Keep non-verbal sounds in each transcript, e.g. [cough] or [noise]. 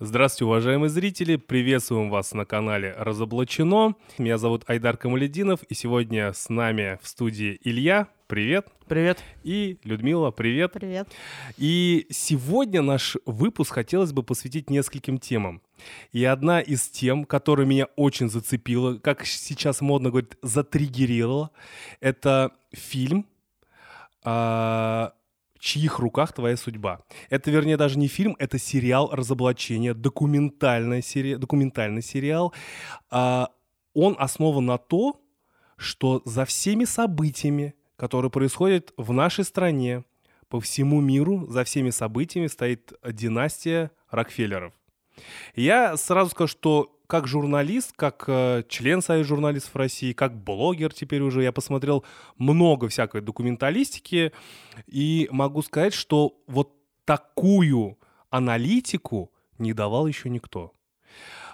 Здравствуйте, уважаемые зрители! Приветствуем вас на канале «Разоблачено». Меня зовут Айдар Камалединов, и сегодня с нами в студии Илья. Привет! Привет! И Людмила, привет! Привет! И сегодня наш выпуск хотелось бы посвятить нескольким темам. И одна из тем, которая меня очень зацепила, как сейчас модно говорить, затриггерировала, это фильм а, в чьих руках твоя судьба. Это, вернее, даже не фильм, это сериал «Разоблачение», документальный, сери... документальный сериал. А, он основан на то, что за всеми событиями, которые происходят в нашей стране, по всему миру, за всеми событиями стоит династия Рокфеллеров. Я сразу скажу, что как журналист, как э, член Союза журналистов России, как блогер теперь уже, я посмотрел много всякой документалистики, и могу сказать, что вот такую аналитику не давал еще никто.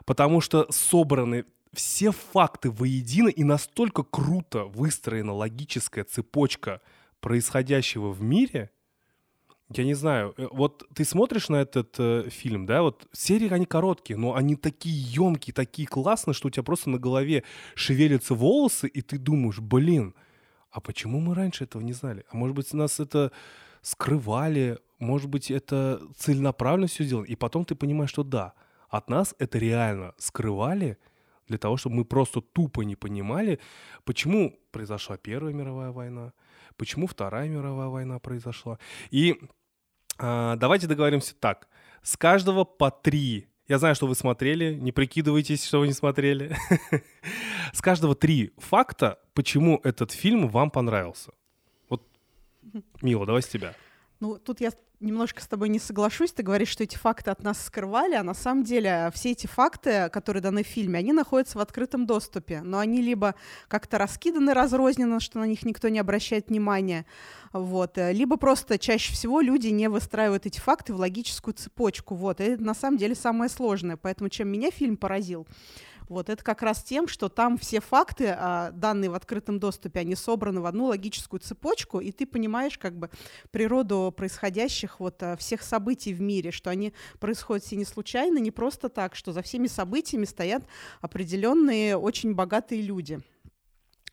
Потому что собраны все факты воедино, и настолько круто выстроена логическая цепочка происходящего в мире, я не знаю, э, вот ты смотришь на этот э, фильм, да, вот серии они короткие, но они такие емкие, такие классные, что у тебя просто на голове шевелятся волосы, и ты думаешь, блин, а почему мы раньше этого не знали? А может быть, нас это скрывали, может быть, это целенаправленно все сделано, и потом ты понимаешь, что да, от нас это реально скрывали для того, чтобы мы просто тупо не понимали, почему произошла Первая мировая война, почему Вторая мировая война произошла. И а, давайте договоримся так. С каждого по три. Я знаю, что вы смотрели, не прикидывайтесь, что вы не смотрели. [laughs] С каждого три факта, почему этот фильм вам понравился. Вот, Мила, давай с тебя. Ну, тут я немножко с тобой не соглашусь. Ты говоришь, что эти факты от нас скрывали, а на самом деле все эти факты, которые даны в фильме, они находятся в открытом доступе. Но они либо как-то раскиданы разрозненно, что на них никто не обращает внимания, вот, либо просто чаще всего люди не выстраивают эти факты в логическую цепочку. Вот, и это на самом деле самое сложное. Поэтому чем меня фильм поразил, вот это как раз тем, что там все факты, а, данные в открытом доступе, они собраны в одну логическую цепочку, и ты понимаешь как бы природу происходящих вот а, всех событий в мире, что они происходят все не случайно, не просто так, что за всеми событиями стоят определенные очень богатые люди.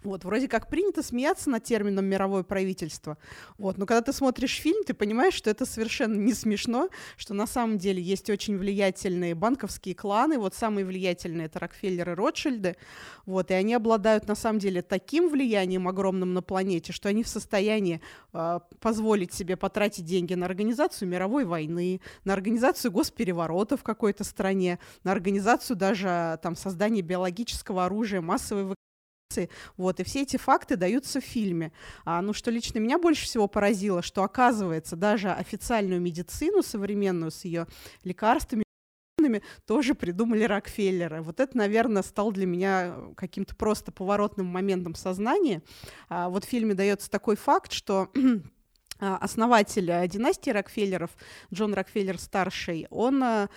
Вот, вроде как принято смеяться над термином «мировое правительство». Вот, но когда ты смотришь фильм, ты понимаешь, что это совершенно не смешно, что на самом деле есть очень влиятельные банковские кланы. Вот самые влиятельные — это Рокфеллеры Ротшильды. Вот, и они обладают на самом деле таким влиянием огромным на планете, что они в состоянии э, позволить себе потратить деньги на организацию мировой войны, на организацию госпереворота в какой-то стране, на организацию даже там создания биологического оружия, массовой вот, и все эти факты даются в фильме. А, ну, что лично меня больше всего поразило, что, оказывается, даже официальную медицину современную с ее лекарствами, тоже придумали Рокфеллеры. Вот это, наверное, стал для меня каким-то просто поворотным моментом сознания. А, вот в фильме дается такой факт, что [clears throat] а, основатель э, династии Рокфеллеров, Джон Рокфеллер старший, он э,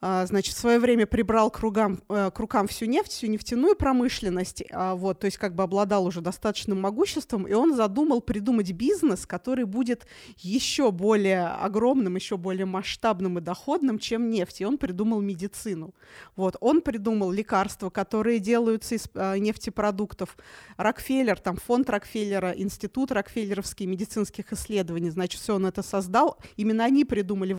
значит, в свое время прибрал к, ругам, э, к рукам всю нефть, всю нефтяную промышленность, а, вот, то есть как бы обладал уже достаточным могуществом, и он задумал придумать бизнес, который будет еще более огромным, еще более масштабным и доходным, чем нефть, и он придумал медицину. Вот, он придумал лекарства, которые делаются из а, нефтепродуктов. Рокфеллер, там фонд Рокфеллера, институт Рокфеллеровский медицинских исследований, значит, все он это создал, именно они придумали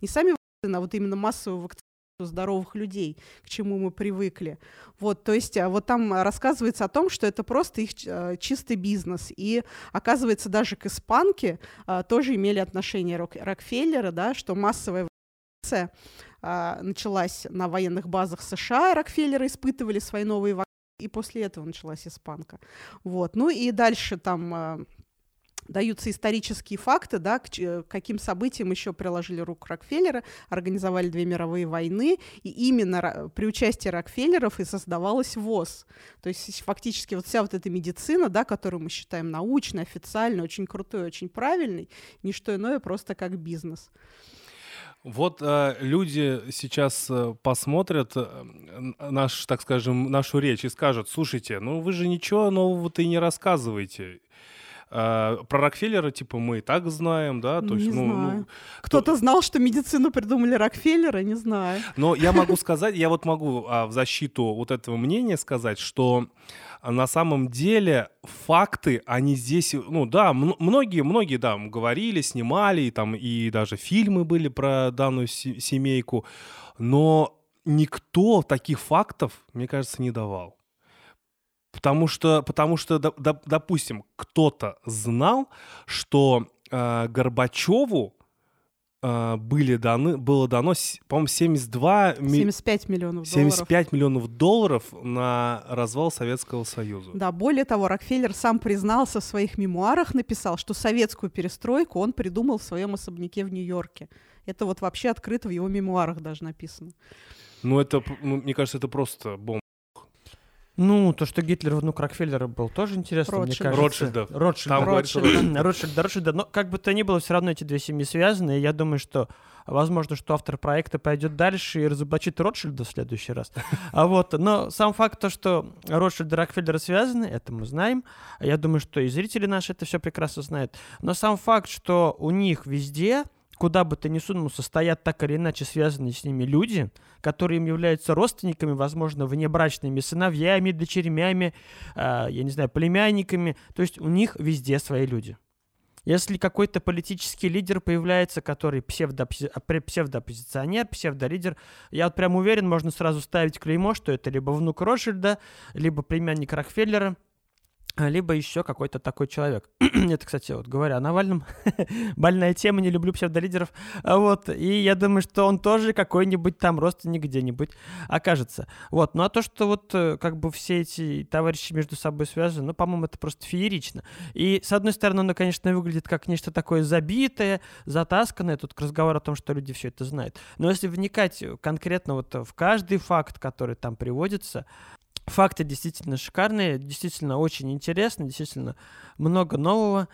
не сами а вот именно массовую вакцинацию здоровых людей, к чему мы привыкли. Вот, то есть а, вот там рассказывается о том, что это просто их э, чистый бизнес. И оказывается, даже к испанке а, тоже имели отношение Рок, Рокфеллера, да, что массовая вакцинация а, началась на военных базах США, Рокфеллеры испытывали свои новые вакцины, и после этого началась испанка. Вот. Ну и дальше там а, даются исторические факты, да, к, к каким событиям еще приложили руку Рокфеллера, организовали две мировые войны, и именно при участии Рокфеллеров и создавалась ВОЗ. То есть фактически вот вся вот эта медицина, да, которую мы считаем научной, официальной, очень крутой, очень правильной, не что иное, просто как бизнес. Вот э, люди сейчас э, посмотрят э, наш, так скажем, нашу речь и скажут, слушайте, ну вы же ничего нового-то и не рассказываете. Э, про Рокфеллера, типа, мы и так знаем, да, то не есть, ну, знаю. ну, Кто-то знал, что медицину придумали Рокфеллера, не знаю. но я могу [laughs] сказать, я вот могу а, в защиту вот этого мнения сказать, что на самом деле факты, они здесь, ну да, многие, многие, да, говорили, снимали, и там и даже фильмы были про данную се- семейку, но никто таких фактов, мне кажется, не давал. Потому что, потому что, доп- доп- допустим, кто-то знал, что э, Горбачеву э, были даны, было дано, по-моему, 72 ми- 75 миллионов долларов. 75 миллионов долларов на развал Советского Союза. Да, более того, Рокфеллер сам признался в своих мемуарах, написал, что советскую перестройку он придумал в своем особняке в Нью-Йорке. Это вот вообще открыто в его мемуарах даже написано. Ну, это, ну, мне кажется, это просто бомба. Ну, то, что Гитлер внук Рокфеллера был, тоже интересно, мне Ротшильд. кажется. Ротшильдов. Ротшильда. Там. Ротшильда, Ротшильда. Но как бы то ни было, все равно эти две семьи связаны, и я думаю, что возможно, что автор проекта пойдет дальше и разоблачит Ротшильда в следующий раз. А вот, но сам факт то, что Ротшильд и Рокфеллер связаны, это мы знаем. Я думаю, что и зрители наши это все прекрасно знают. Но сам факт, что у них везде куда бы ты ни сунулся, стоят так или иначе связанные с ними люди, которые им являются родственниками, возможно, внебрачными сыновьями, дочерьмями, э, я не знаю, племянниками. То есть у них везде свои люди. Если какой-то политический лидер появляется, который пре- псевдооппозиционер, псевдолидер, я вот прям уверен, можно сразу ставить клеймо, что это либо внук Ротшильда, либо племянник Рокфеллера, либо еще какой-то такой человек. [clears throat] Это, кстати, вот говоря о Навальном, [laughs] больная тема, не люблю псевдолидеров. А Вот, и я думаю, что он тоже какой-нибудь там родственник где-нибудь окажется. Вот, ну а то, что вот э, как бы все эти товарищи между собой связаны, ну, по-моему, это просто феерично. И, с одной стороны, оно, конечно, выглядит как нечто такое забитое, затасканное, тут разговор о том, что люди все это знают. Но если вникать конкретно вот в каждый факт, который там приводится, Факты действительно шикарные, действительно очень интересно, действительно много нового.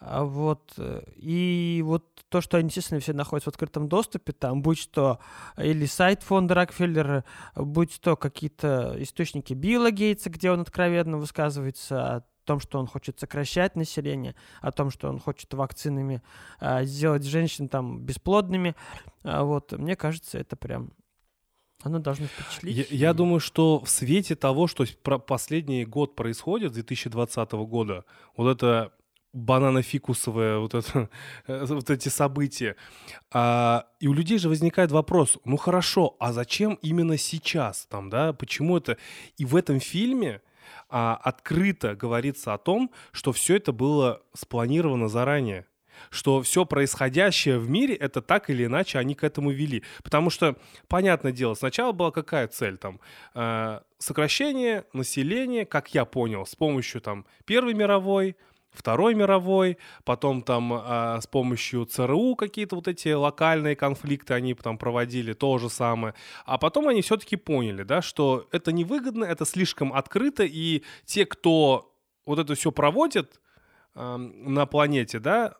А Вот. э, И вот то, что они, естественно, все находятся в открытом доступе, там, будь что или сайт фонда Рокфеллера, будь то какие-то источники Билла Гейтса, где он откровенно высказывается о том, что он хочет сокращать население, о том, что он хочет вакцинами а, сделать женщин там бесплодными. А Вот, мне кажется, это прям оно должно впечатлить. Я, я думаю, что в свете того, что про последний год происходит, 2020 года, вот это банано-фикусовое, вот, это, [laughs] э, вот эти события, а, и у людей же возникает вопрос, ну хорошо, а зачем именно сейчас там, да, почему это? И в этом фильме а, открыто говорится о том, что все это было спланировано заранее что все происходящее в мире, это так или иначе они к этому вели. Потому что, понятное дело, сначала была какая цель там? Э, сокращение населения, как я понял, с помощью там Первой мировой, Второй мировой, потом там а, с помощью ЦРУ какие-то вот эти локальные конфликты они там проводили, то же самое. А потом они все-таки поняли, да, что это невыгодно, это слишком открыто, и те, кто вот это все проводит а, на планете, да,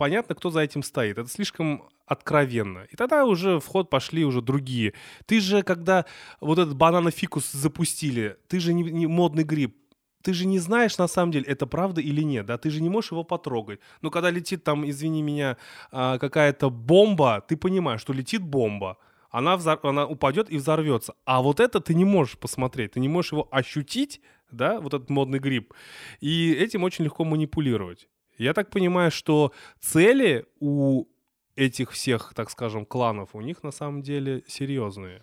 понятно, кто за этим стоит. Это слишком откровенно. И тогда уже в ход пошли уже другие. Ты же, когда вот этот бананофикус запустили, ты же не, не модный гриб, ты же не знаешь, на самом деле, это правда или нет, да, ты же не можешь его потрогать. Но когда летит там, извини меня, а, какая-то бомба, ты понимаешь, что летит бомба, она, взор- она упадет и взорвется. А вот это ты не можешь посмотреть, ты не можешь его ощутить, да, вот этот модный гриб. И этим очень легко манипулировать. Я так понимаю, что цели у этих всех, так скажем, кланов, у них на самом деле серьезные.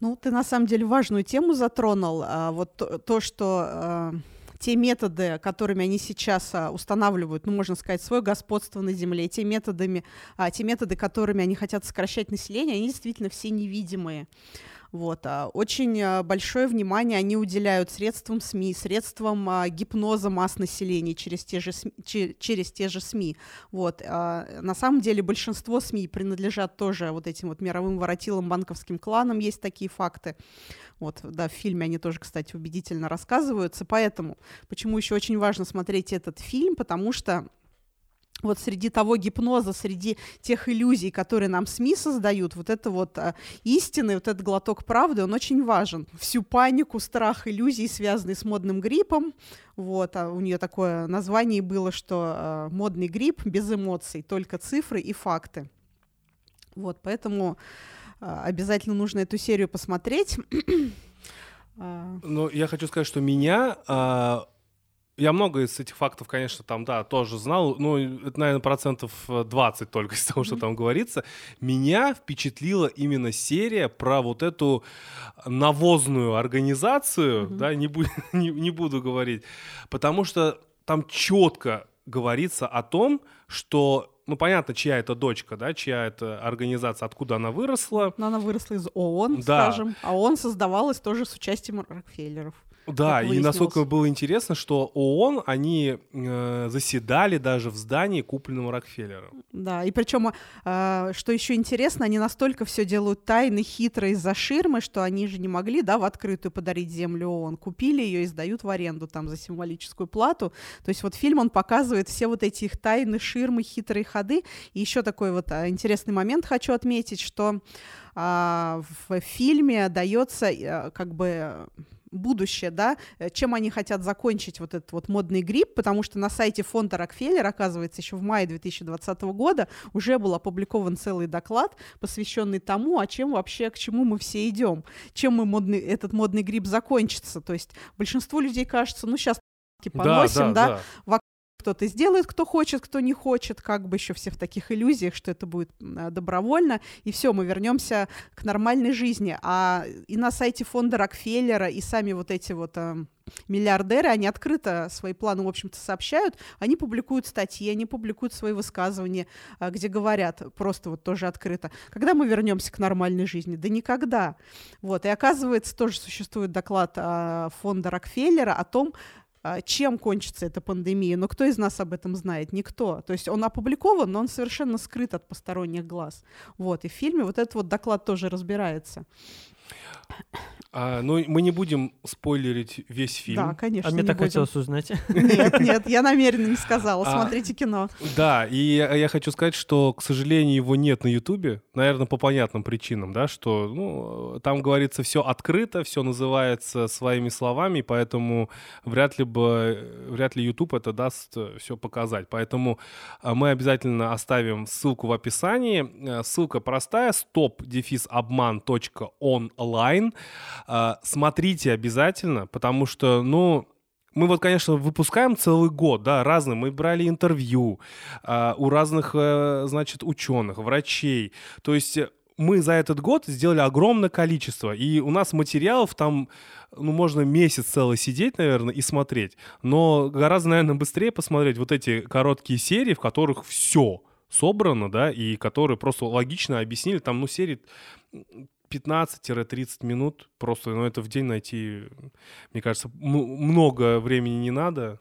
Ну, ты на самом деле важную тему затронул. а, вот то, то, что а, те методы, которыми они сейчас а, устанавливают, ну, можно сказать, свое господство на Земле, те, методами, а, те методы, которыми они хотят сокращать население, они действительно все невидимые. Вот. а, Очень а, большое внимание они уделяют средствам СМИ, средствам а, гипноза масс населения через те же СМИ. че- через те же СМИ. Вот. На самом деле большинство СМИ принадлежат тоже вот этим вот мировым воротилам, банковским кланам, есть такие факты. Вот, да, в фильме они тоже, кстати, убедительно рассказываются. Поэтому, почему еще очень важно смотреть этот фильм, потому что вот среди того гипноза, среди тех иллюзий, которые нам СМИ создают, вот это вот а, истины, вот этот глоток правды, он очень важен. Всю панику, страх, иллюзии, связанные с модным гриппом, вот, а у нее такое название было, что а, модный грипп без эмоций, только цифры и факты. Вот, поэтому а, обязательно нужно эту серию посмотреть. [clears throat] А. Ну, я хочу сказать, что меня а, я много из этих фактов, конечно, там, да, тоже знал. Ну, это, наверное, процентов 20 только из того, что там говорится. Меня впечатлила именно серия про вот эту навозную организацию, да, не, бу- [laughs] не, не буду говорить, потому что там четко говорится о том, что ну, понятно, чья это дочка, да, чья это организация, откуда она выросла. Но она выросла из ООН, да. скажем. А ООН создавалась тоже с участием Рокфеллеров. Да, и насколько было интересно, что ООН, они э, заседали даже в здании, купленном Рокфеллером. Да, и причем, э, что еще интересно, они настолько все делают тайно, хитро из-за ширмы, что они же не могли, да, в открытую подарить землю ООН. Купили ее и сдают в аренду там за символическую плату. То есть вот фильм, он показывает все вот эти их тайны, ширмы, хитрые ходы. И еще такой вот а, интересный момент хочу отметить, что а, в фильме дается а, как бы будущее, да, э, чем они хотят закончить вот этот вот модный грипп, потому что на сайте фонда Рокфеллер, оказывается, еще в мае 2020 года уже был опубликован целый доклад, посвященный тому, а чем вообще, к чему мы все идем, чем мы модный, этот модный грипп закончится. То есть большинству людей кажется, ну сейчас поносим, да, да, да кто-то сделает, кто хочет, кто не хочет, как бы еще все в таких иллюзиях, что это будет а, добровольно, и все, мы вернемся к нормальной жизни. А и на сайте фонда Рокфеллера, и сами вот эти вот э, миллиардеры, они открыто свои планы, в общем-то, сообщают, они публикуют статьи, они публикуют свои высказывания, э, где говорят просто вот тоже открыто, когда мы вернемся к нормальной жизни? Да никогда. Вот, и оказывается, тоже существует доклад фонда Рокфеллера о том, а, чем кончится эта пандемия, но кто из нас об этом знает? Никто. То есть он опубликован, но он совершенно скрыт от посторонних глаз. Вот, и в фильме вот этот вот доклад тоже разбирается. А, ну, мы не будем спойлерить весь фильм. Да, конечно. А мне так будем. хотелось узнать. [laughs] Нет, нет, я намеренно не сказала. А, Смотрите кино. Да, и я, я хочу сказать, что, к сожалению, его нет на Ютубе. Наверное, по понятным причинам, да, что ну, там говорится все открыто, все называется своими словами, поэтому вряд ли бы, вряд ли YouTube это даст все показать. Поэтому а, мы обязательно оставим ссылку в описании. Э, ссылка простая: stop-обман.online. А, смотрите обязательно, потому что, ну, мы вот, конечно, выпускаем целый год, да, разные. Мы брали интервью э, у разных, э, значит, ученых, врачей. То есть мы за этот год сделали огромное количество, и у нас материалов там, ну, можно месяц целый сидеть, наверное, и смотреть. Но гораздо, наверное, быстрее посмотреть вот эти короткие серии, в которых все собрано, да, и которые просто логично объяснили. Там, ну, серии 15-30 минут просто, ну, это в день найти, мне кажется, много времени не надо.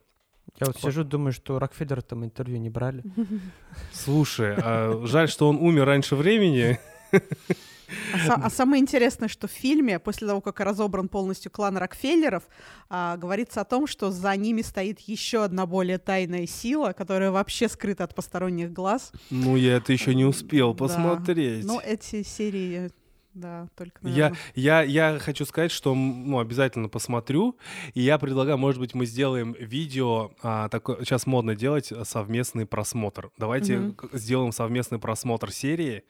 Я вот сижу, думаю, что Рокфеллера там интервью не брали. [laughs] Слушай, а жаль, что он умер раньше времени. А, а самое интересное, что в фильме, после того, как разобран полностью клан Рокфеллеров, а, говорится о том, что за ними стоит еще одна более тайная сила, которая вообще скрыта от посторонних глаз. Ну, я это еще не успел посмотреть. Да. Ну, эти серии да, только, я, я, я хочу сказать, что ну, обязательно посмотрю, и я предлагаю, может быть, мы сделаем видео, а, такой, сейчас модно делать совместный просмотр. Давайте угу. сделаем совместный просмотр серии,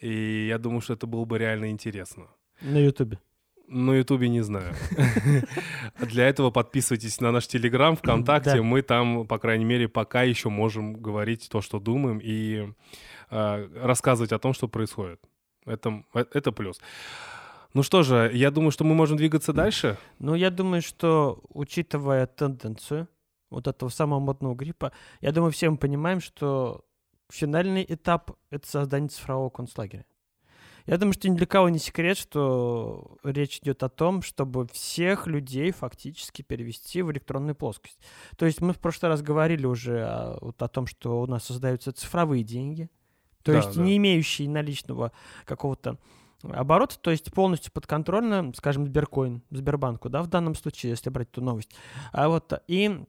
и я думаю, что это было бы реально интересно. На Ютубе. На Ютубе не знаю. [laughs] Для этого подписывайтесь на наш Телеграм, ВКонтакте. Мы там, по крайней мере, пока еще можем говорить то, что думаем, и а, рассказывать о том, что происходит. Это, э, это плюс. Ну что же, я думаю, что мы можем двигаться дальше. Ну, я думаю, что, учитывая тенденцию вот этого самого модного гриппа, я думаю, все мы понимаем, что финальный этап — это создание цифрового концлагеря. Я думаю, что ни для кого не секрет, что речь идет о том, чтобы всех людей фактически перевести в электронную плоскость. То есть мы в прошлый раз говорили уже о, вот о том, что у нас создаются цифровые деньги — то да, есть да. не имеющий наличного какого-то оборота, то есть полностью подконтрольно, скажем, Сберкоин, Сбербанку, да, в данном случае, если брать эту новость. А вот и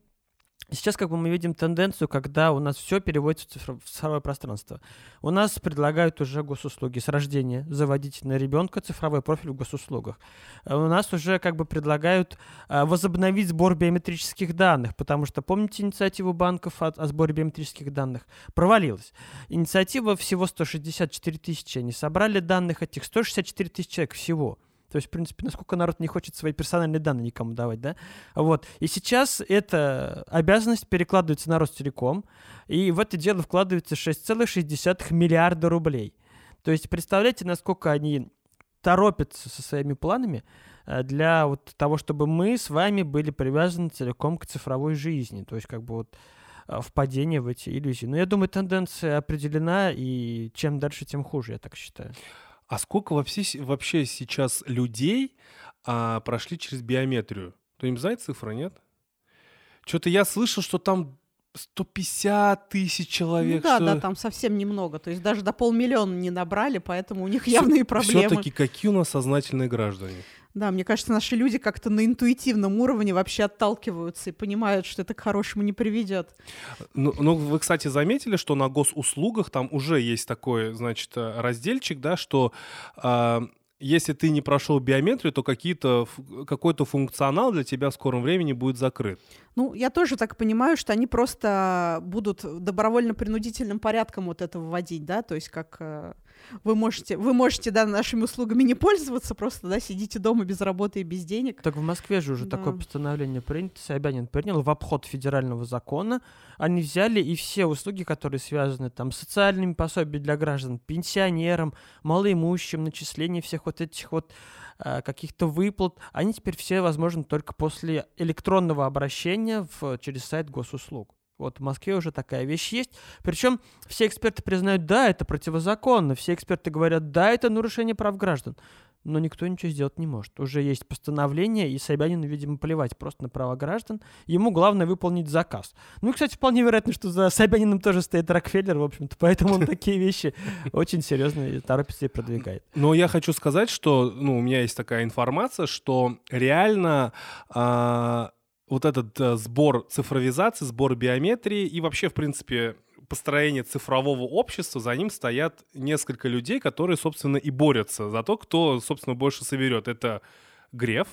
Сейчас как бы мы видим тенденцию, когда у нас все переводится в цифровое пространство. У нас предлагают уже госуслуги с рождения заводить на ребенка цифровой профиль в госуслугах. Э, у нас уже как бы предлагают а, возобновить сбор биометрических данных, потому что помните инициативу банков о, о сборе биометрических данных? Провалилась. Инициатива всего 164 тысячи. Они собрали данных этих 164 тысячи человек всего. То есть, в принципе, насколько народ не хочет свои персональные данные никому давать, да? Вот. И сейчас эта обязанность перекладывается на Ростелеком, и в это дело вкладывается 6,6 миллиарда рублей. То есть, представляете, насколько они торопятся со своими планами э, для вот того, чтобы мы с вами были привязаны целиком к цифровой жизни. То есть, как бы вот э, впадение в эти иллюзии. Но я думаю, тенденция определена, и чем дальше, тем хуже, я так считаю. А сколько вообще, вообще сейчас людей а, прошли через биометрию? Кто-нибудь знает цифры, нет? Что-то я слышал, что там 150 тысяч человек. Ну да, что... да, там совсем немного. То есть даже до полмиллиона не набрали, поэтому у них явные проблемы. Все-таки какие у нас сознательные граждане? Да, мне кажется, наши люди как-то на интуитивном уровне вообще отталкиваются и понимают, что это к хорошему не приведет. Ну, ну, вы, кстати, заметили, что на госуслугах там уже есть такой, значит, э, разделчик, да, что э, если ты не прошел биометрию, то какие-то, какой-то функционал для тебя в скором времени будет закрыт. Ну, я тоже так понимаю, что они просто будут добровольно-принудительным порядком вот это вводить, да, то есть как э, вы можете, вы можете, да, нашими услугами не пользоваться, просто, да, сидите дома без работы и без денег. Так в Москве же уже да. такое постановление принято, Собянин принял в обход федерального закона. Они взяли и все услуги, которые связаны там с социальными пособиями для граждан, пенсионерам, малоимущим, начисление всех вот этих вот э, каких-то выплат, они теперь все возможны только после электронного обращения в, через сайт госуслуг. Вот в Москве уже такая вещь есть. Причем все эксперты признают, да, это противозаконно. Все эксперты говорят, да, это нарушение прав граждан. Но никто ничего сделать не может. Уже есть постановление, и Собянину, видимо, плевать просто на права граждан. Ему главное выполнить заказ. Ну и, кстати, вполне вероятно, что за Собяниным тоже стоит Рокфеллер, в общем-то, поэтому он такие вещи очень серьезно торопится и продвигает. Но я хочу сказать, что ну, у меня есть такая информация, что реально а, вот этот э, сбор цифровизации, сбор биометрии и вообще, в принципе, построение цифрового общества, за ним стоят несколько людей, которые, собственно, и борются за то, кто, собственно, больше соберет. Это Греф,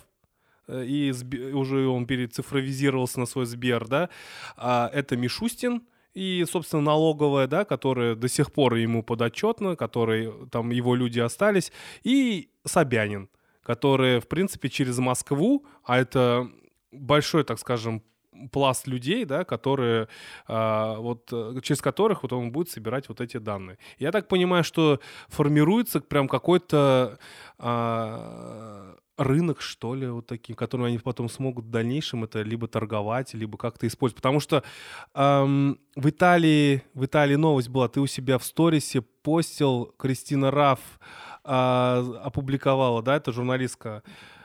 э, и уже он перецифровизировался на свой Сбер, да, а это Мишустин, и, собственно, налоговая, да, которая до сих пор ему подотчетна, который там его люди остались, и Собянин, который, в принципе, через Москву, а это большой, так скажем, пласт людей, да, которые, а, вот, э, через которых вот он будет собирать вот эти данные. Я так понимаю, что формируется прям какой-то а, рынок, что ли, вот таким, которым они потом смогут в дальнейшем это либо торговать, либо как-то использовать. Потому что эм, в Италии, в Италии новость была, ты у себя в сторисе постил, Кристина Раф э, опубликовала, да, это журналистка,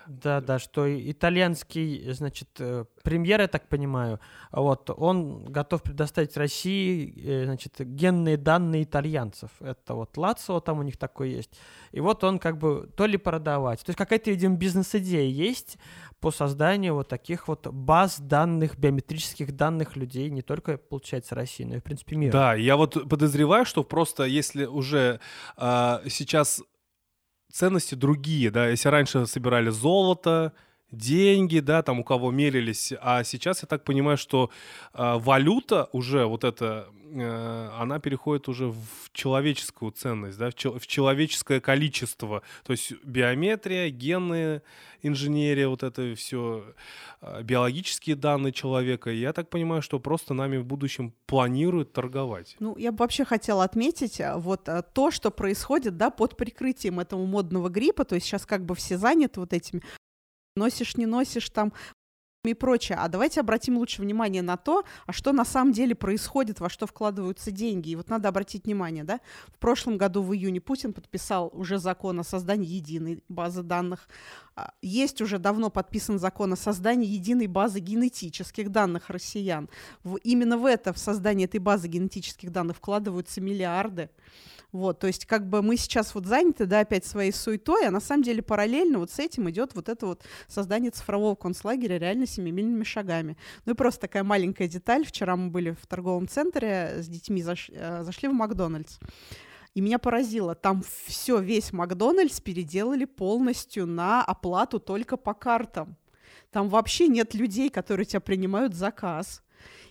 да, да, что итальянский, значит, э, премьер, я так понимаю, вот, он готов предоставить России, э, значит, генные данные итальянцев. Это вот Лацио там у них такой есть. И вот он как бы то ли продавать. То есть какая-то, видимо, бизнес-идея есть по созданию вот таких вот баз данных, биометрических данных людей, не только, получается, России, но и, в принципе, мира. Да, я вот подозреваю, что просто если уже э, сейчас ценности другие, да, если раньше собирали золото, деньги, да, там у кого мерились, а сейчас я так понимаю, что э, валюта уже вот эта, э, она переходит уже в человеческую ценность, да, в, чел- в человеческое количество, то есть биометрия, генная инженерия, вот это все, э, биологические данные человека, я так понимаю, что просто нами в будущем планируют торговать. Ну, я бы вообще хотела отметить вот то, что происходит, да, под прикрытием этого модного гриппа, то есть сейчас как бы все заняты вот этими носишь, не носишь там и прочее. А давайте обратим лучше внимание на то, а что на самом деле происходит, во что вкладываются деньги. И вот надо обратить внимание, да, в прошлом году в июне Путин подписал уже закон о создании единой базы данных. А, есть уже давно подписан закон о создании единой базы генетических данных россиян. В, именно в это, в создание этой базы генетических данных вкладываются миллиарды. Вот, то есть как бы мы сейчас вот заняты, да, опять своей суетой, а на самом деле параллельно вот с этим идет вот это вот создание цифрового концлагеря реально семимильными шагами. Ну и просто такая маленькая деталь. Вчера мы были в торговом центре с детьми, заш, э, зашли в Макдональдс. И меня поразило, там все, весь Макдональдс переделали полностью на оплату только по картам. Там вообще нет людей, которые тебя принимают заказ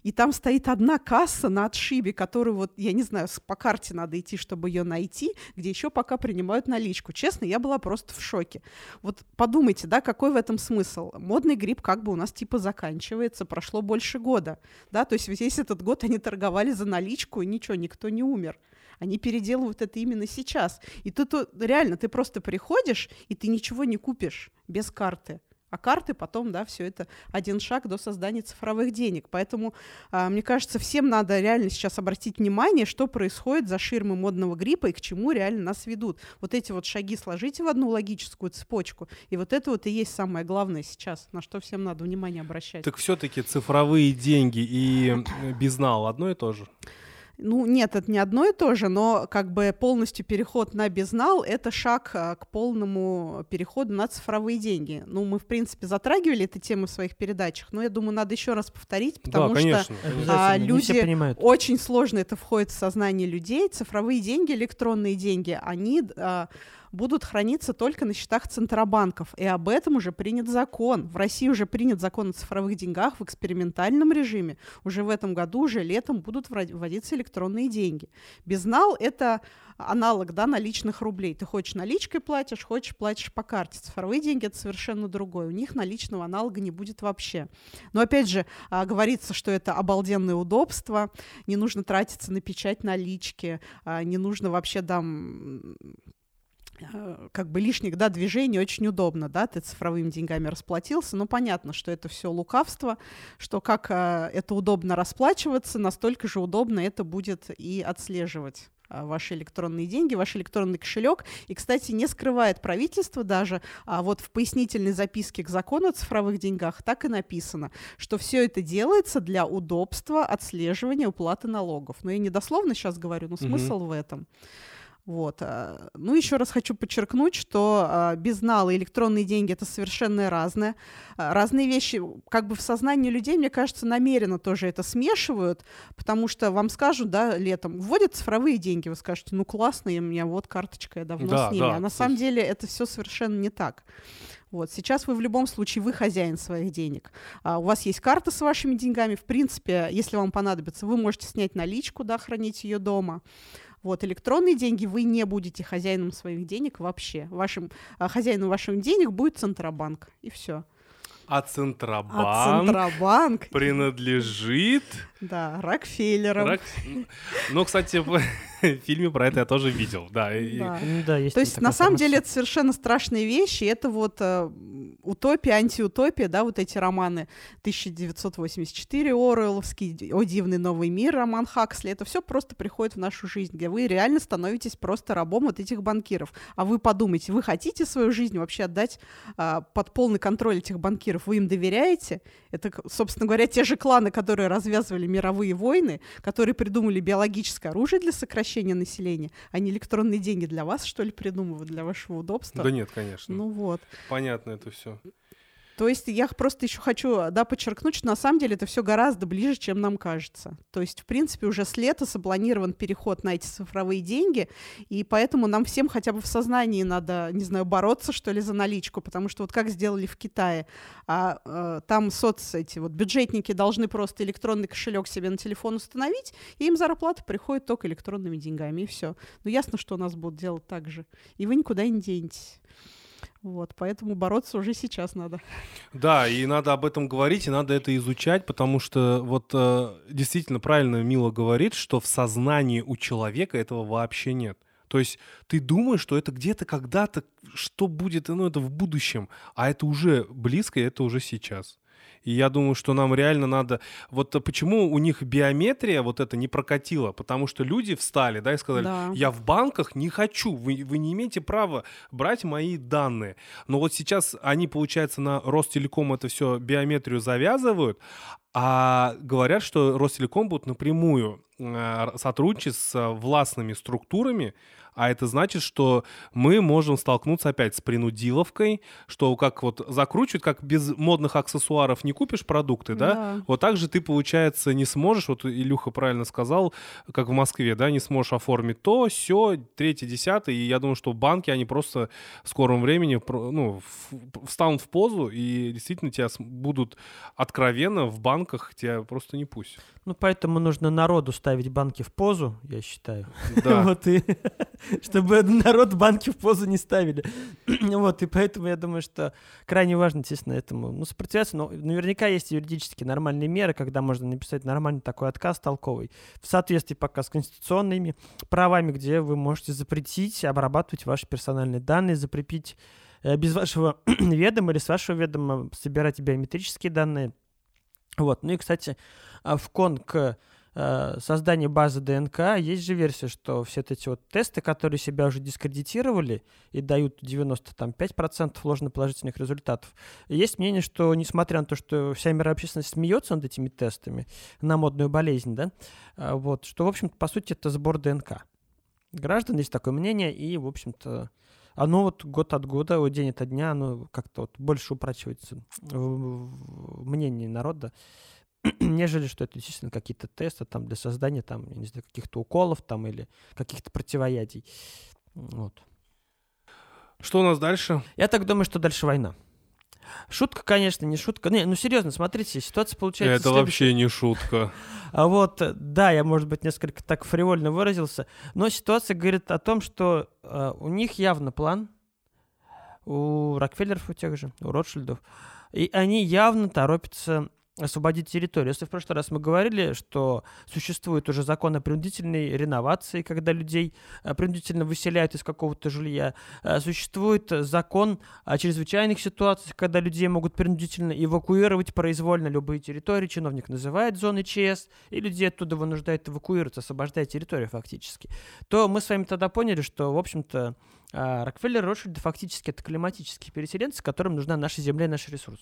и там стоит одна касса на отшибе, которую вот, я не знаю, по карте надо идти, чтобы ее найти, где еще пока принимают наличку. Честно, я была просто в шоке. Вот подумайте, да, какой в этом смысл? Модный грипп как бы у нас типа заканчивается, прошло больше года, да, то есть весь этот год они торговали за наличку, и ничего, никто не умер. Они переделывают это именно сейчас. И тут реально, ты просто приходишь, и ты ничего не купишь без карты. А карты потом, да, все это один шаг до создания цифровых денег. Поэтому, а, мне кажется, всем надо реально сейчас обратить внимание, что происходит за ширмой модного гриппа и к чему реально нас ведут. Вот эти вот шаги сложите в одну логическую цепочку, и вот это вот и есть самое главное сейчас, на что всем надо внимание обращать. Так все-таки цифровые деньги и безнал одно и то же? Ну, нет, это не одно и то же, но как бы полностью переход на безнал — это шаг а, к полному переходу на цифровые деньги. Ну, мы, в принципе, затрагивали эту тему в своих передачах, но я думаю, надо еще раз повторить, потому да, что а, люди очень сложно это входит в сознание людей. Цифровые деньги, электронные деньги, они а, будут храниться только на счетах центробанков. И об этом уже принят закон. В России уже принят закон о цифровых деньгах в экспериментальном режиме. Уже в этом году, уже летом будут вводиться электронные деньги. Безнал — это аналог да, наличных рублей. Ты хочешь наличкой платишь, хочешь платишь по карте. Цифровые деньги — это совершенно другое. У них наличного аналога не будет вообще. Но опять же, а, говорится, что это обалденное удобство, не нужно тратиться на печать налички, а, не нужно вообще там как бы лишних, да, движений очень удобно, да, ты цифровыми деньгами расплатился, но понятно, что это все лукавство, что как э, это удобно расплачиваться, настолько же удобно это будет и отслеживать э, ваши электронные деньги, ваш электронный кошелек. И, кстати, не скрывает правительство даже, а вот в пояснительной записке к закону о цифровых деньгах так и написано, что все это делается для удобства отслеживания уплаты налогов. Но я не дословно сейчас говорю, но смысл mm-hmm. в этом. Вот. Э, ну, еще раз хочу подчеркнуть, что э, безнал и электронные деньги это совершенно разные. Э, разные вещи, как бы в сознании людей, мне кажется, намеренно тоже это смешивают, потому что вам скажут, да, летом, вводят цифровые деньги, вы скажете, ну классно, у меня вот карточка, я давно да, с ними. Да, а на самом есть... деле это все совершенно не так. Вот. Сейчас вы в любом случае, вы хозяин своих денег. А, у вас есть карта с вашими деньгами. В принципе, если вам понадобится, вы можете снять наличку, да, хранить ее дома. Вот, электронные деньги вы не будете хозяином своих денег вообще. Вашим, а, хозяином ваших денег будет Центробанк, и все. А Центробанк, а Центробанк принадлежит... Да, Рокфеллерам. Рок... Ну, кстати, в [laughs] фильме про это я тоже видел, да. да. да есть То есть, на самом деле, это совершенно страшные вещи. Это вот э, утопия, антиутопия, да, вот эти романы 1984 Оруэлловский, «О дивный новый мир» роман Хаксли. Это все просто приходит в нашу жизнь, где вы реально становитесь просто рабом вот этих банкиров. А вы подумайте, вы хотите свою жизнь вообще отдать э, под полный контроль этих банкиров? Вы им доверяете? Это, собственно говоря, те же кланы, которые развязывали мировые войны, которые придумали биологическое оружие для сокращения населения, а не электронные деньги для вас, что ли, придумывают для вашего удобства? Да нет, конечно. Ну вот. Понятно это все. То есть я просто еще хочу да, подчеркнуть, что на самом деле это все гораздо ближе, чем нам кажется. То есть, в принципе, уже с лета запланирован переход на эти цифровые деньги, и поэтому нам всем хотя бы в сознании надо, не знаю, бороться, что ли, за наличку, потому что вот как сделали в Китае, а, а, там соц эти вот бюджетники должны просто электронный кошелек себе на телефон установить, и им зарплата приходит только электронными деньгами, и все. Ну, ясно, что у нас будут делать так же. И вы никуда не денетесь. Вот, поэтому бороться уже сейчас надо. Да, и надо об этом говорить, и надо это изучать, потому что вот э, действительно правильно Мила говорит, что в сознании у человека этого вообще нет. То есть ты думаешь, что это где-то когда-то, что будет, ну это в будущем, а это уже близко, это уже сейчас. И я думаю, что нам реально надо... Вот почему у них биометрия вот это не прокатила? Потому что люди встали, да, и сказали, да. я в банках не хочу, вы, вы не имеете права брать мои данные. Но вот сейчас они, получается, на Ростелеком это все биометрию завязывают, А говорят, что Ростелеком будет напрямую э, сотрудничать с властными структурами, а это значит, что мы можем столкнуться опять с принудиловкой, что как вот закручивать, как без модных аксессуаров не купишь продукты, да? Да. Вот так же ты, получается, не сможешь, вот Илюха правильно сказал, как в Москве, да, не сможешь оформить то, все, третье, десятое, и я думаю, что банки, они просто в скором времени, ну, встанут в позу, и действительно тебя будут откровенно в банках тебя просто не пустят. Ну, поэтому нужно народу ставить банки в позу, я считаю. Да. [laughs] Вот и [laughs] чтобы народ банки в позу не ставили. [clears throat] вот, и поэтому я думаю, что крайне важно, естественно, этому ну, сопротивляться. Но наверняка есть юридически нормальные меры, когда можно написать нормальный такой отказ толковый в соответствии пока с конституционными правами, где вы можете запретить обрабатывать ваши персональные данные, запретить э, без вашего [clears throat] ведома или с вашего ведома собирать биометрические данные. Вот. Ну и, кстати, а, в кон э, созданию базы ДНК есть же версия, что все эти вот тесты, которые себя уже дискредитировали и дают 95% ложноположительных результатов, есть мнение, что несмотря на то, что вся мировая общественность смеется над этими тестами на модную болезнь, да, а, вот, что, в общем-то, по сути, это сбор ДНК. Граждан есть такое мнение, и, в общем-то, оно вот год от года, вот день ото дня, оно как-то вот больше упрочивается в мнении народа, [clears throat] нежели что это действительно какие-то тесты там для создания там, я не знаю, каких-то уколов там или каких-то противоядий. Вот. Что у нас дальше? Я так думаю, что дальше война. Шутка, конечно, не шутка. Не, ну серьезно, смотрите, ситуация получается Это следующая. вообще не шутка. [laughs] А вот, да, я, может быть, несколько так фривольно выразился, но ситуация говорит о том, что э, у них явно план, у Рокфеллеров у тех же, у Ротшильдов, и они явно торопятся освободить территорию. Если в прошлый раз мы говорили, что существует уже закон о принудительной реновации, когда людей э, принудительно выселяют из какого-то жилья, э, существует э, закон о чрезвычайных ситуациях, когда людей могут принудительно эвакуировать произвольно любые территории, чиновник называет зоны ЧС, и людей оттуда вынуждает эвакуироваться, освобождая территорию фактически, то мы с вами тогда поняли, что, в общем-то, а, Рокфеллер Ротшильд фактически это климатические переселенцы, которым нужна наша земля и наш ресурс.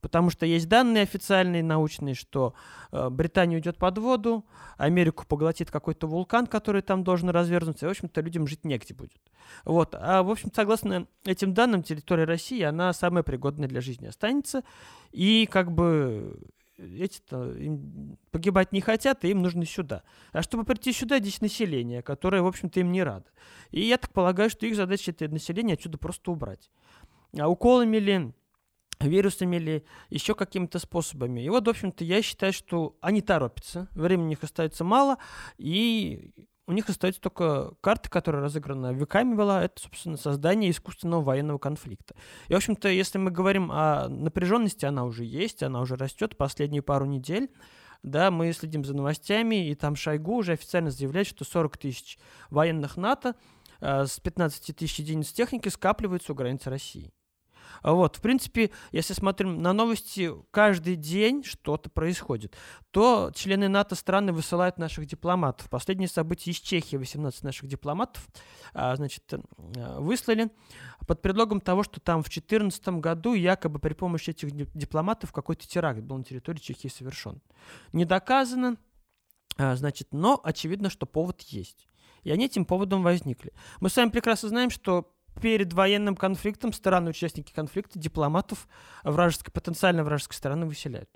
Потому что есть данные официальные, научные, что э, Британия уйдет под воду, Америку поглотит какой-то вулкан, который там должен развернуться, и, в общем-то, людям жить негде будет. Вот. А, в общем, согласно этим данным, территория России, она самая пригодная для жизни останется. И, как бы, эти-то погибать не хотят, и им нужно сюда. А чтобы прийти сюда, здесь население, которое, в общем-то, им не радо. И я так полагаю, что их задача это население отсюда просто убрать. А уколами ли, вирусами или еще какими-то способами. И вот, в общем-то, я считаю, что они торопятся, времени у них остается мало, и у них остается только карта, которая разыграна веками была, это, собственно, создание искусственного военного конфликта. И, в общем-то, если мы говорим о напряженности, она уже есть, она уже растет последние пару недель. Да, мы следим за новостями, и там Шойгу уже официально заявляет, что 40 тысяч военных НАТО э, с 15 тысяч единиц техники скапливаются у границы России. А Вот, в принципе, если смотрим на новости, каждый день что-то происходит. То члены НАТО страны высылают наших дипломатов. Последние события из Чехии 18 наших дипломатов а, значит, э, выслали под предлогом того, что там в 2014 году якобы при помощи этих ди- дипломатов какой-то теракт был на территории Чехии совершен. Не доказано, а, значит, но очевидно, что повод есть. И они этим поводом возникли. Мы с вами прекрасно знаем, что перед военным конфликтом стороны-участники конфликта дипломатов вражеской, потенциально вражеской стороны выселяют.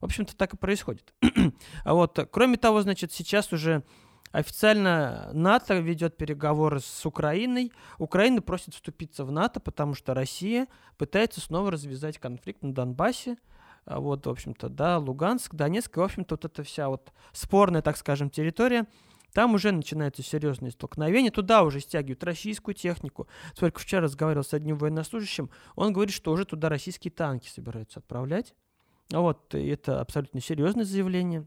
В общем-то, так и происходит. [clears throat] Вот, кроме того, значит, сейчас уже официально НАТО ведет переговоры с Украиной. Украина просит вступиться в НАТО, потому что Россия пытается снова развязать конфликт на Донбассе. А Вот, в общем-то, да, Луганск, Донецк, и, в общем-то, вот эта вся вот спорная, так скажем, территория, там уже начинаются серьезные столкновения, туда уже стягивают российскую технику. Только вчера разговаривал с одним военнослужащим, он говорит, что уже туда российские танки собираются отправлять. Вот, это абсолютно серьезное заявление.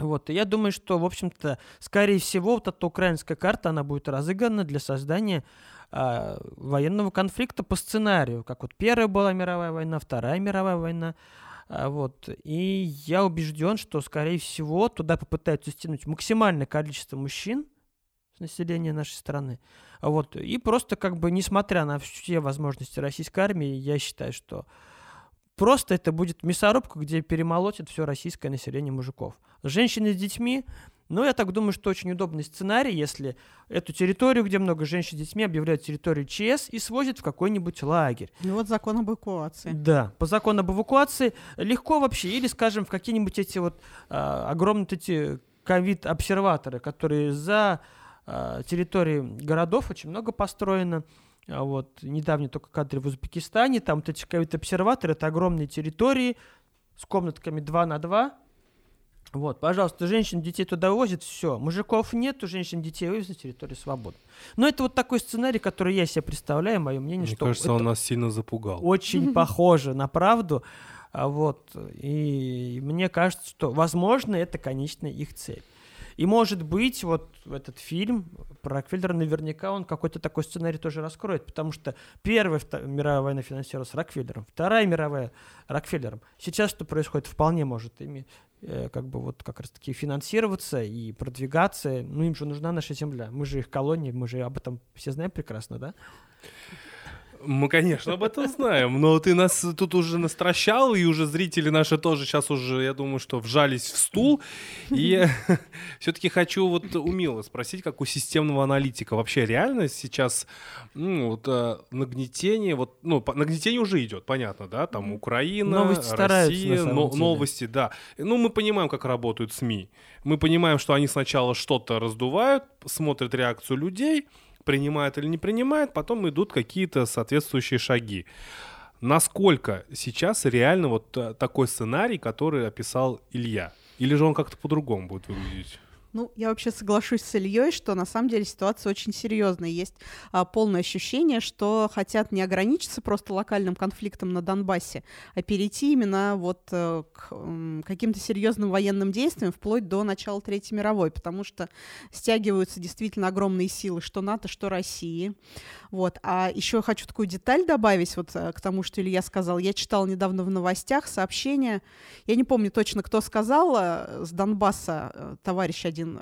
Вот, и я думаю, что, в общем-то, скорее всего, вот эта украинская карта, она будет разыграна для создания а, военного конфликта по сценарию, как вот Первая была мировая война, Вторая мировая война, вот, и я убежден, что, скорее всего, туда попытаются стянуть максимальное количество мужчин с населения нашей страны, А вот, и просто, как бы, несмотря на все возможности российской армии, я считаю, что просто это будет мясорубка, где перемолотит все российское население мужиков. Женщины с детьми, ну, я так думаю, что очень удобный сценарий, если эту территорию, где много женщин с детьми, объявляют территорией ЧС и свозят в какой-нибудь лагерь. Ну вот закон об эвакуации. Да, по закону об эвакуации легко вообще, или, скажем, в какие-нибудь эти вот а, огромные эти ковид-обсерваторы, которые за а, территорией городов очень много построено, а вот недавний только кадры в Узбекистане, там вот эти ковид-обсерваторы, это огромные территории с комнатками 2 на 2. Вот, пожалуйста, женщин, детей туда возят, все. Мужиков нет, у женщин, детей вывезли, территория свободна. Но это вот такой сценарий, который я себе представляю, мое мнение, Мне что кажется, это он нас сильно запугал. очень [laughs] похоже на правду. А Вот. И мне кажется, что, возможно, это конечная их цель. И, может быть, вот этот фильм про Рокфеллера наверняка он какой-то такой сценарий тоже раскроет, потому что Первая мировая война финансировалась Рокфеллером, Вторая мировая Рокфеллером. Сейчас что происходит, вполне может ими э, как бы вот как раз-таки финансироваться и продвигаться. Ну, им же нужна наша земля. Мы же их колония, мы же об этом все знаем прекрасно, да? Мы, конечно, об этом знаем, но ты нас тут уже настращал, и уже зрители наши тоже сейчас уже, я думаю, что вжались в стул. И [laughs] все-таки хочу вот у Милы спросить, как у системного аналитика, вообще реально сейчас ну, вот, э, нагнетение, вот, ну, нагнетение уже идет, понятно, да, там Украина, Новости Россия, но- новости, да. Ну, мы понимаем, как работают СМИ. Мы понимаем, что они сначала что-то раздувают, смотрят реакцию людей, принимают или не принимают, потом идут какие-то соответствующие шаги. Насколько сейчас реально вот э, такой сценарий, который описал Илья? Или же он как-то по-другому будет выглядеть? Ну, я вообще соглашусь с Ильей, что на самом деле ситуация очень серьезная. Есть а, полное ощущение, что хотят не ограничиться просто локальным конфликтом на Донбассе, а перейти именно вот э, к м, каким-то серьезным военным действиям вплоть до начала Третьей мировой, потому что стягиваются действительно огромные силы, что НАТО, что России. Вот. А еще хочу такую деталь добавить вот э, к тому, что Илья сказал. Я читала недавно в новостях сообщение, я не помню точно, кто сказал, э, с Донбасса, э, товарищ один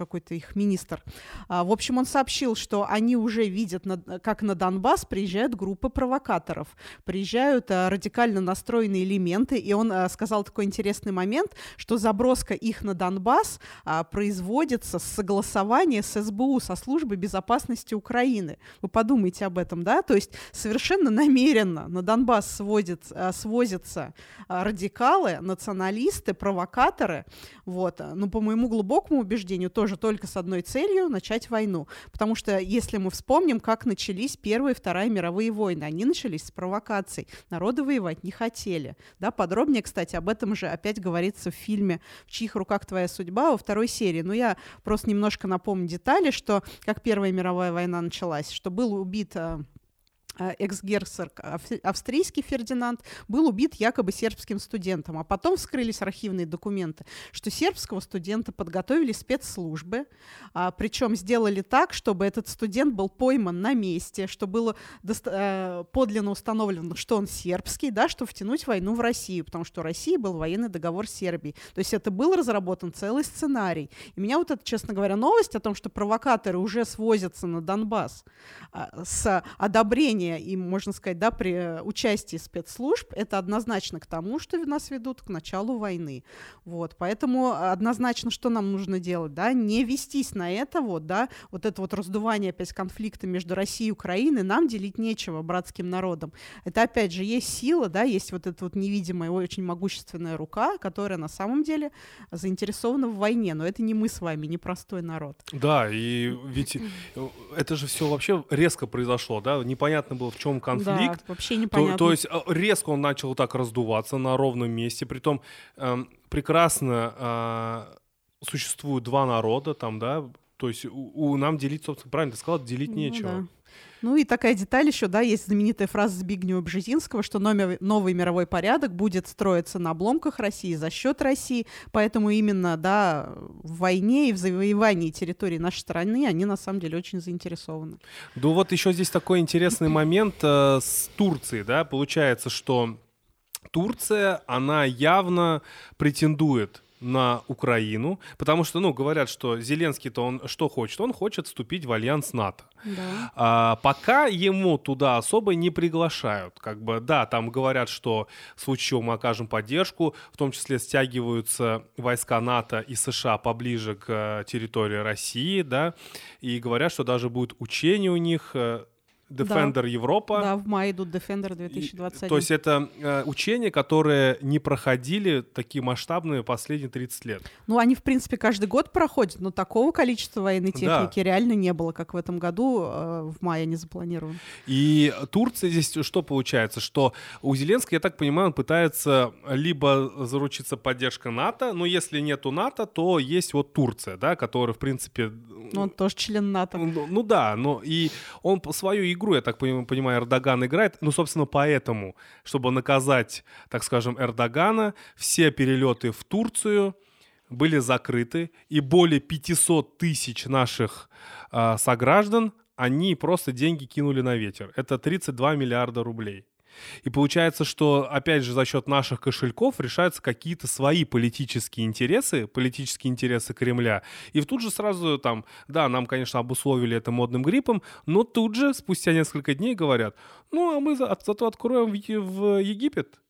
какой-то их министр. А, В общем, он сообщил, что они уже видят, как на Донбасс приезжают группы провокаторов, приезжают а, радикально настроенные элементы, и он а, сказал такой интересный момент, что заброска их на Донбасс а, производится с согласования с СБУ, со службой безопасности Украины. Вы подумайте об этом, да? То есть совершенно намеренно на Донбасс сводит, а, свозятся радикалы, националисты, провокаторы, вот. Но по моему глубокому убеждению тоже только с одной целью — начать войну. Потому что если мы вспомним, как начались Первая и Вторая мировые войны, они начались с провокаций. Народы воевать не хотели. Да, подробнее, кстати, об этом же опять говорится в фильме «В чьих руках твоя судьба» во второй серии. Но я просто немножко напомню детали, что как Первая мировая война началась, что был убит а, экс-герцог ав- австрийский Фердинанд был убит якобы сербским студентом. А потом вскрылись архивные документы, что сербского студента подготовили спецслужбы, а, причем сделали так, чтобы этот студент был пойман на месте, что было э, подлинно установлено, что он сербский, да, чтобы втянуть войну в Россию, потому что у России был военный договор с Сербией. То есть это был разработан целый сценарий. И меня вот эта, честно говоря, новость о том, что провокаторы уже свозятся на Донбасс а, с одобрения и, можно сказать, да, при э, участии спецслужб, это однозначно к тому, что нас ведут к началу войны. Вот, поэтому однозначно, что нам нужно делать, да, не вестись на это вот, да, вот это вот раздувание опять конфликта между Россией и Украиной, нам делить нечего братским народом. Это опять же есть сила, да, есть вот эта вот невидимая, очень могущественная рука, которая на самом деле заинтересована в войне, но это не мы с вами, не простой народ. Да, и ведь э, это же все вообще резко произошло, да? Непонятно было, в чем конфликт. Да, вообще То, непонятно. то есть э, резко он начал так раздуваться на ровном месте. Притом эм, прекрасно э, существуют два народа там, да. То есть у, у нам делить, собственно, правильно ты сказал, делить Ну нечего. да. Ну и такая деталь еще, да, есть знаменитая фраза Збигнева Бжезинского, что номер- новый мировой порядок будет строиться на обломках России за счет России, поэтому именно, да, в войне и в завоевании территории нашей страны они на самом деле очень заинтересованы. Да вот еще здесь такой интересный момент э, с Турцией, да, получается, что Турция, она явно претендует на Украину, потому что, ну, говорят, что Зеленский-то он что хочет? Он хочет вступить в альянс НАТО. Да. А, пока ему туда особо не приглашают. Как бы, да, там говорят, что в случае чего мы окажем поддержку, в том числе стягиваются войска НАТО и США поближе к э, территории России, да, и говорят, что даже будет учение у них э, Defender Европа. Да, в мае идут Defender И- 2021. То есть это э, учения, которые не проходили такие масштабные последние 30 лет. Ну, они, в принципе, каждый год проходят, но такого количества военной Да. техники реально не было, как в этом году э, в мае не запланировано. И Турция здесь что получается? Что у Зеленского, я так понимаю, он пытается либо заручиться поддержкой НАТО, но если нету НАТО, то есть вот Турция, да, которая, в принципе... Ну, он тоже член НАТО. Ну, ну да, но и он свою игру, я так пони- понимаю, Эрдоган играет. Ну, собственно, поэтому, чтобы наказать, так скажем, Эрдогана, все перелеты в Турцию были закрыты, и более 500 тысяч наших а, сограждан, они просто деньги кинули на ветер. Это 32 миллиарда рублей. И получается, что, опять же, за счет наших кошельков решаются какие-то свои политические интересы, политические интересы Кремля. И тут же сразу там, да, нам, конечно, обусловили это модным гриппом, но тут же, спустя несколько дней, говорят, ну, а мы за- зато откроем в, в Египет.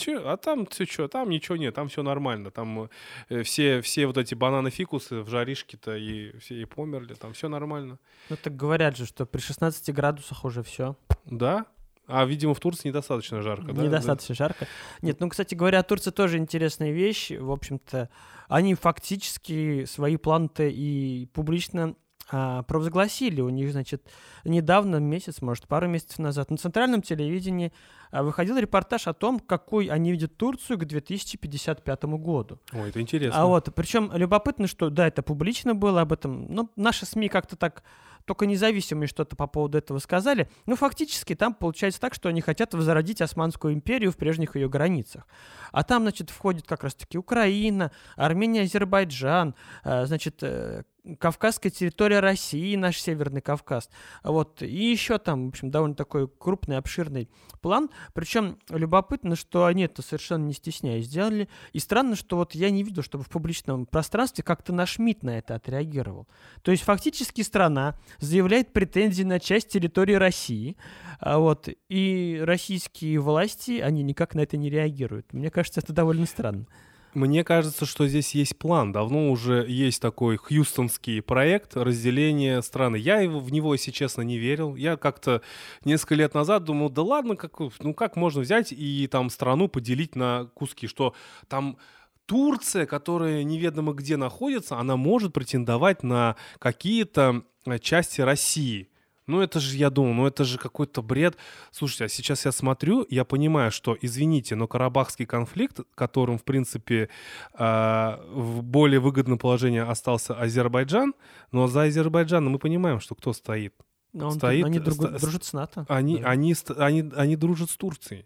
Че, а там все что, там ничего нет, там все нормально, там э, все, все вот эти бананы-фикусы в жаришке-то и все и померли, там все нормально. Ну так говорят же, что при 16 градусах уже все. Да? А, видимо, в Турции недостаточно жарко, да? Недостаточно жарко. Нет, ну, кстати говоря, Турция тоже интересная вещь. В общем-то, они фактически свои планы-то и публично а, провозгласили. У них, значит, недавно, месяц, может, пару месяцев назад, на центральном телевидении а, выходил репортаж о том, какой они видят Турцию к 2055 году. Ой, это интересно. А вот, причем любопытно, что, да, это публично было об этом, но наши СМИ как-то так только независимые что-то по поводу этого сказали. Ну, фактически там получается так, что они хотят возродить Османскую империю в прежних ее границах. А там, значит, входит как раз-таки Украина, Армения, Азербайджан, э, значит, э, Кавказская территория России, наш Северный Кавказ. Вот, и еще там, в общем, довольно такой крупный, обширный план. Причем любопытно, что они это совершенно не стесняясь сделали. И странно, что вот я не видел, чтобы в публичном пространстве как-то наш МИД на это отреагировал. То есть фактически страна заявляет претензии на часть территории России, а вот, и российские власти, они никак на это не реагируют. Мне кажется, это довольно странно. Мне кажется, что здесь есть план. Давно уже есть такой хьюстонский проект разделения страны. Я в него, если честно, не верил. Я как-то несколько лет назад думал, да ладно, как, ну как можно взять и там страну поделить на куски, что там Турция, которая неведомо где находится, она может претендовать на какие-то э, части России. Ну, это же, я думаю, ну это же какой-то бред. Слушайте, а сейчас я смотрю, я понимаю, что, извините, но Карабахский конфликт, которым, в принципе, э, в более выгодном положении остался Азербайджан, но за Азербайджаном мы понимаем, что кто стоит. Он- Стоит, они друг- ста- дружат с НАТО. Они, Да. они, ст- они, они дружат с Турцией.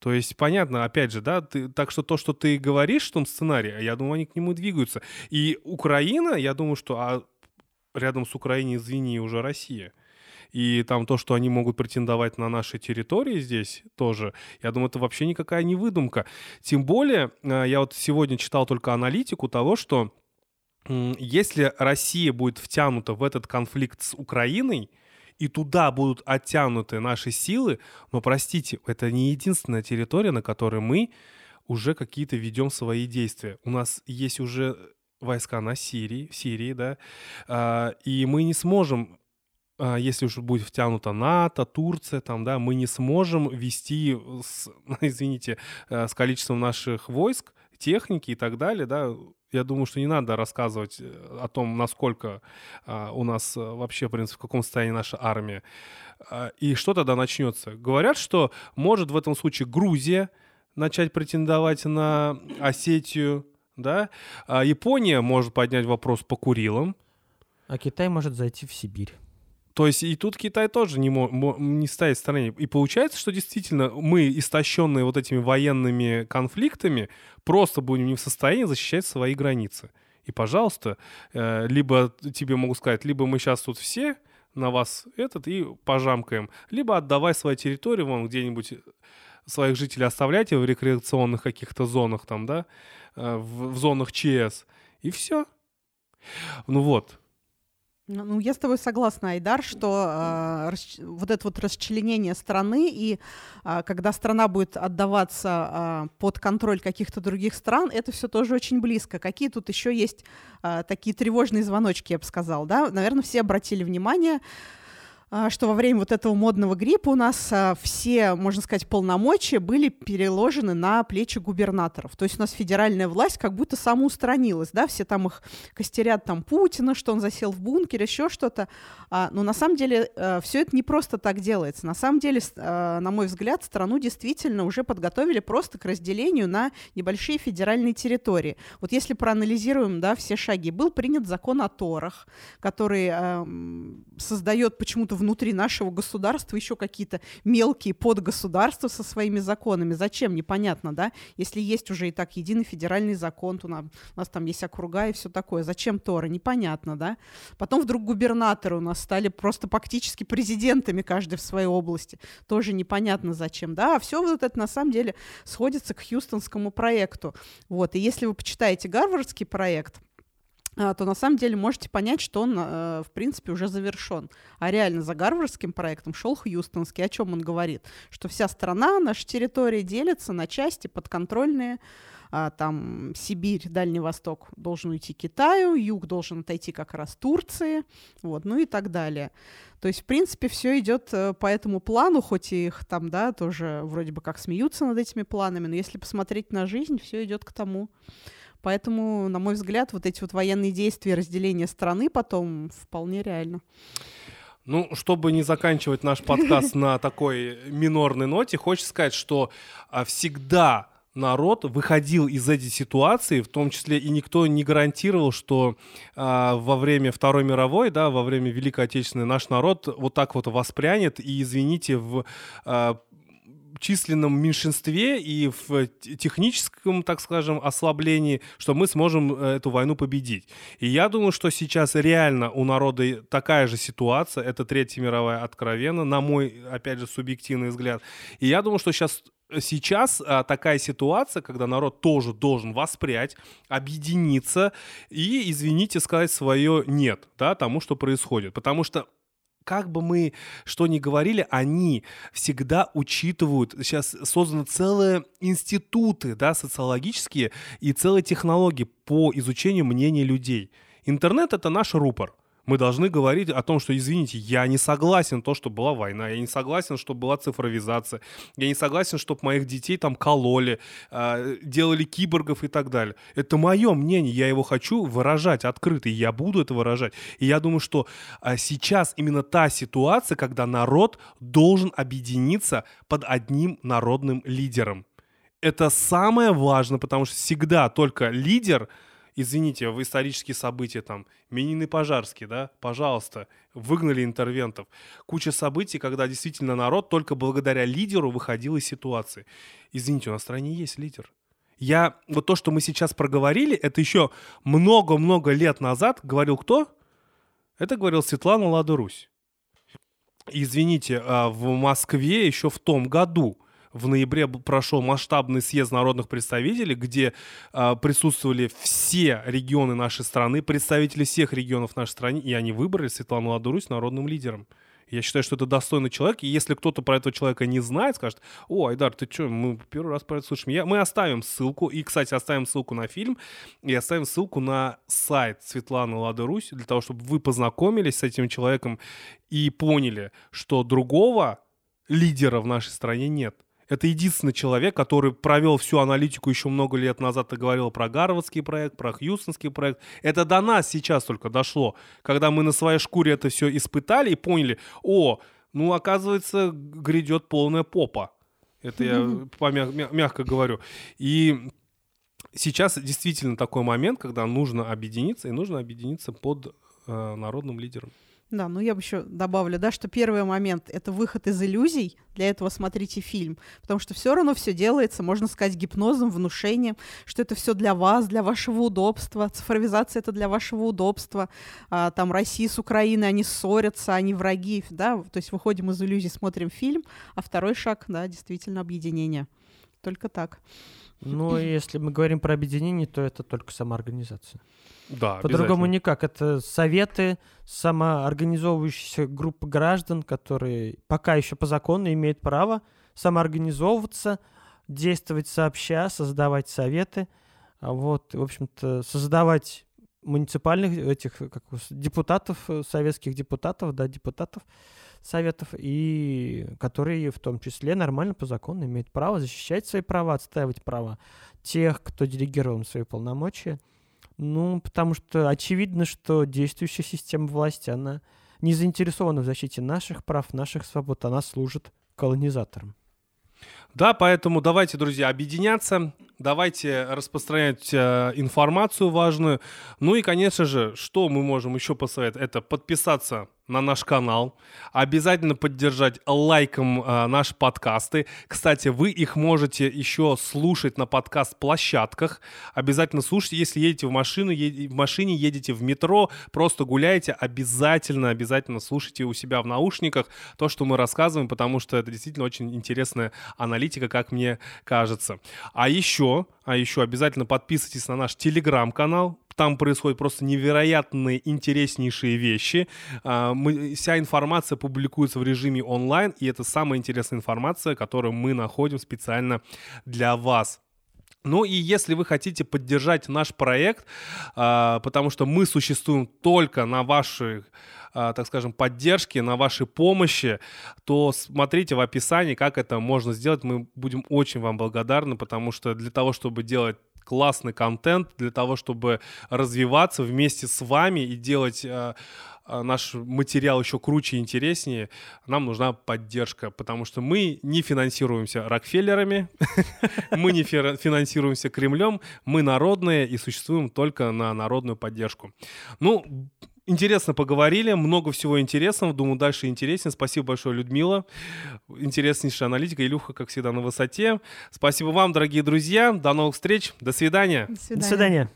То есть, понятно, опять же, да, ты, так что то, что ты говоришь в том сценарии, я думаю, они к нему двигаются. И Украина, я думаю, что а рядом с Украиной, извини, уже Россия. И там то, что они могут претендовать на наши территории здесь тоже, я думаю, это вообще никакая не выдумка. Тем более, э, я вот сегодня читал только аналитику того, что если Россия будет втянута в этот конфликт с Украиной, и туда будут оттянуты наши силы, но, простите, это не единственная территория, на которой мы уже какие-то ведем свои действия. У нас есть уже войска на Сирии, в Сирии, да, а, и мы не сможем если уж будет втянута НАТО, Турция, там, да, мы не сможем вести, с, [laughs] извините, э, с количеством наших войск, техники и так далее, да, я думаю, что не надо рассказывать э, о том, насколько а, у нас э, вообще, в принципе, в каком состоянии наша армия. А, и что тогда начнется? Говорят, что может в этом случае Грузия начать претендовать на Осетию, да? А Япония может поднять вопрос по Курилам. А Китай может зайти в Сибирь. То есть и тут Китай тоже не, мо- не стоит в стороне. И получается, что действительно мы, истощенные вот этими военными конфликтами, просто будем не в состоянии защищать свои границы. И, пожалуйста, э, либо тебе могу сказать, либо мы сейчас тут все на вас этот и пожамкаем, либо отдавай свою территорию вон где-нибудь своих жителей оставляйте в рекреационных каких-то зонах там, да, э, в, в зонах ЧС, и все. Ну вот, ну, ну, я с тобой согласна, Айдар, что э, рас, вот это вот расчленение страны, и э, когда страна будет отдаваться э, под контроль каких-то других стран, это все тоже очень близко. Какие тут еще есть э, такие тревожные звоночки, я бы сказал, да? Наверное, все обратили внимание, что во время вот этого модного гриппа у нас а, все, можно сказать, полномочия были переложены на плечи губернаторов. То есть у нас федеральная власть как будто самоустранилась, да, все там их костерят там Путина, что он засел в бункере, еще что-то. А, но на самом деле все это не просто так делается. На самом деле, на мой взгляд, страну действительно уже подготовили просто к разделению на небольшие федеральные территории. Вот если проанализируем, да, все шаги, был принят закон о торах, который создает почему-то внутри нашего государства еще какие-то мелкие подгосударства со своими законами. Зачем? Непонятно, да? Если есть уже и так единый федеральный закон, то у нас, у нас там есть округа и все такое. Зачем Торы? Непонятно, да? Потом вдруг губернаторы у нас стали просто фактически президентами каждый в своей области. Тоже непонятно зачем, да? А все вот это на самом деле сходится к Хьюстонскому проекту. Вот. И если вы почитаете Гарвардский проект, то на самом деле можете понять, что он, э, в принципе, уже завершен. А реально за гарвардским проектом шел Хьюстонский. О чем он говорит? Что вся страна, наша территория делится на части подконтрольные. А, там Сибирь, Дальний Восток должен уйти Китаю, Юг должен отойти как раз Турции, вот, ну и так далее. То есть, в принципе, все идет э, по этому плану, хоть их там, да, тоже вроде бы как смеются над этими планами, но если посмотреть на жизнь, все идет к тому. Поэтому, на мой взгляд, вот эти вот военные действия, разделение страны потом вполне реально. Ну, чтобы не заканчивать наш подкаст на такой минорной ноте, хочется сказать, что а, всегда народ выходил из этой ситуации, в том числе и никто не гарантировал, что а, во время Второй мировой, да, во время Великой Отечественной наш народ вот так вот воспрянет и, извините, в а, численном меньшинстве и в техническом, так скажем, ослаблении, что мы сможем э, эту войну победить. И я думаю, что сейчас реально у народа такая же ситуация, это Третья мировая откровенно, на мой, опять же, субъективный взгляд. И я думаю, что сейчас сейчас а, такая ситуация, когда народ тоже должен воспрять, объединиться и, извините, сказать свое «нет» да, тому, что происходит. Потому что как бы мы что ни говорили, они всегда учитывают, сейчас созданы целые институты, да, социологические и целые технологии по изучению мнения людей. Интернет — это наш рупор мы должны говорить о том, что, извините, я не согласен то, что была война, я не согласен, что была цифровизация, я не согласен, чтобы моих детей там кололи, э, делали киборгов и так далее. Это мое мнение, я его хочу выражать открыто, и я буду это выражать. И я думаю, что э, сейчас именно та ситуация, когда народ должен объединиться под одним народным лидером. Это самое важное, потому что всегда только лидер — извините, в исторические события, там, Минин Пожарский, да, пожалуйста, выгнали интервентов. Куча событий, когда действительно народ только благодаря лидеру выходил из ситуации. Извините, у нас в стране есть лидер. Я, вот то, что мы сейчас проговорили, это еще много-много лет назад говорил кто? Это говорил Светлана Лада Русь. Извините, а в Москве еще в том году в ноябре прошел масштабный съезд народных представителей, где э, присутствовали все регионы нашей страны, представители всех регионов нашей страны, и они выбрали Светлану Ладурусь народным лидером. Я считаю, что это достойный человек. И если кто-то про этого человека не знает, скажет, о, Айдар, ты что, мы первый раз про это слышим. Я, мы оставим ссылку. И, кстати, оставим ссылку на фильм. И оставим ссылку на сайт Светланы Лады Русь, для того, чтобы вы познакомились с этим человеком и поняли, что другого лидера в нашей стране нет. Это единственный человек, который провел всю аналитику еще много лет назад и говорил про Гарвардский проект, про Хьюстонский проект. Это до нас сейчас только дошло, когда мы на своей шкуре это все испытали и поняли, о, ну, оказывается, грядет полная попа. Это я [laughs] помя- мягко говорю. И сейчас действительно такой момент, когда нужно объединиться, и нужно объединиться под э, народным лидером. Да, ну я бы еще добавлю, да, что первый момент — это выход из иллюзий, для этого смотрите фильм, потому что все равно все делается, можно сказать, гипнозом, внушением, что это все для вас, для вашего удобства, цифровизация — это для вашего удобства, а, там Россия с Украиной, они ссорятся, они враги, да, то есть выходим из иллюзий, смотрим фильм, а второй шаг, да, действительно объединение. Только так. Ну, [clears throat] если мы говорим про объединение, то это только самоорганизация. Да, По-другому никак. Это советы, самоорганизовывающиеся группы граждан, которые пока еще по закону имеют право самоорганизовываться, действовать сообща, создавать советы, а вот, в общем-то, создавать муниципальных этих как, депутатов, э, советских депутатов, да, депутатов советов, и которые в том числе нормально по закону имеют право защищать свои права, отстаивать права тех, кто делегирован свои полномочия. Ну, потому что очевидно, что действующая система власти, она не заинтересована в защите наших прав, наших свобод, она служит колонизаторам. Да, поэтому давайте, друзья, объединяться, давайте распространять э, информацию важную. Ну и, конечно же, что мы можем еще посоветовать, это подписаться на наш канал, обязательно поддержать лайком э, наши подкасты. Кстати, вы их можете еще слушать на подкаст-площадках. Обязательно слушайте, если едете в машину, е- в машине едете в метро, просто гуляете, обязательно, обязательно слушайте у себя в наушниках то, что мы рассказываем, потому что это действительно очень интересная аналитика, как мне кажется. А еще, а еще обязательно подписывайтесь на наш телеграм-канал, там происходят просто невероятные, интереснейшие вещи. А, мы, вся информация публикуется в режиме онлайн, и это самая интересная информация, которую мы находим специально для вас. Ну и если вы хотите поддержать наш проект, а, потому что мы существуем только на вашей а, так скажем, поддержке, на вашей помощи, то смотрите в описании, как это можно сделать. Мы будем очень вам благодарны, потому что для того, чтобы делать классный контент, для того, чтобы развиваться вместе с вами и делать э, э, наш материал еще круче и интереснее, нам нужна поддержка, потому что мы не финансируемся Рокфеллерами, [laughs] мы не фи- финансируемся Кремлем, мы народные и существуем только на народную поддержку. Ну, Интересно поговорили, много всего интересного, думаю, дальше интереснее. Спасибо большое, Людмила. Интереснейшая аналитика. Илюха, как всегда, на высоте. Спасибо вам, дорогие друзья. До новых встреч. До свидания. До До свидания.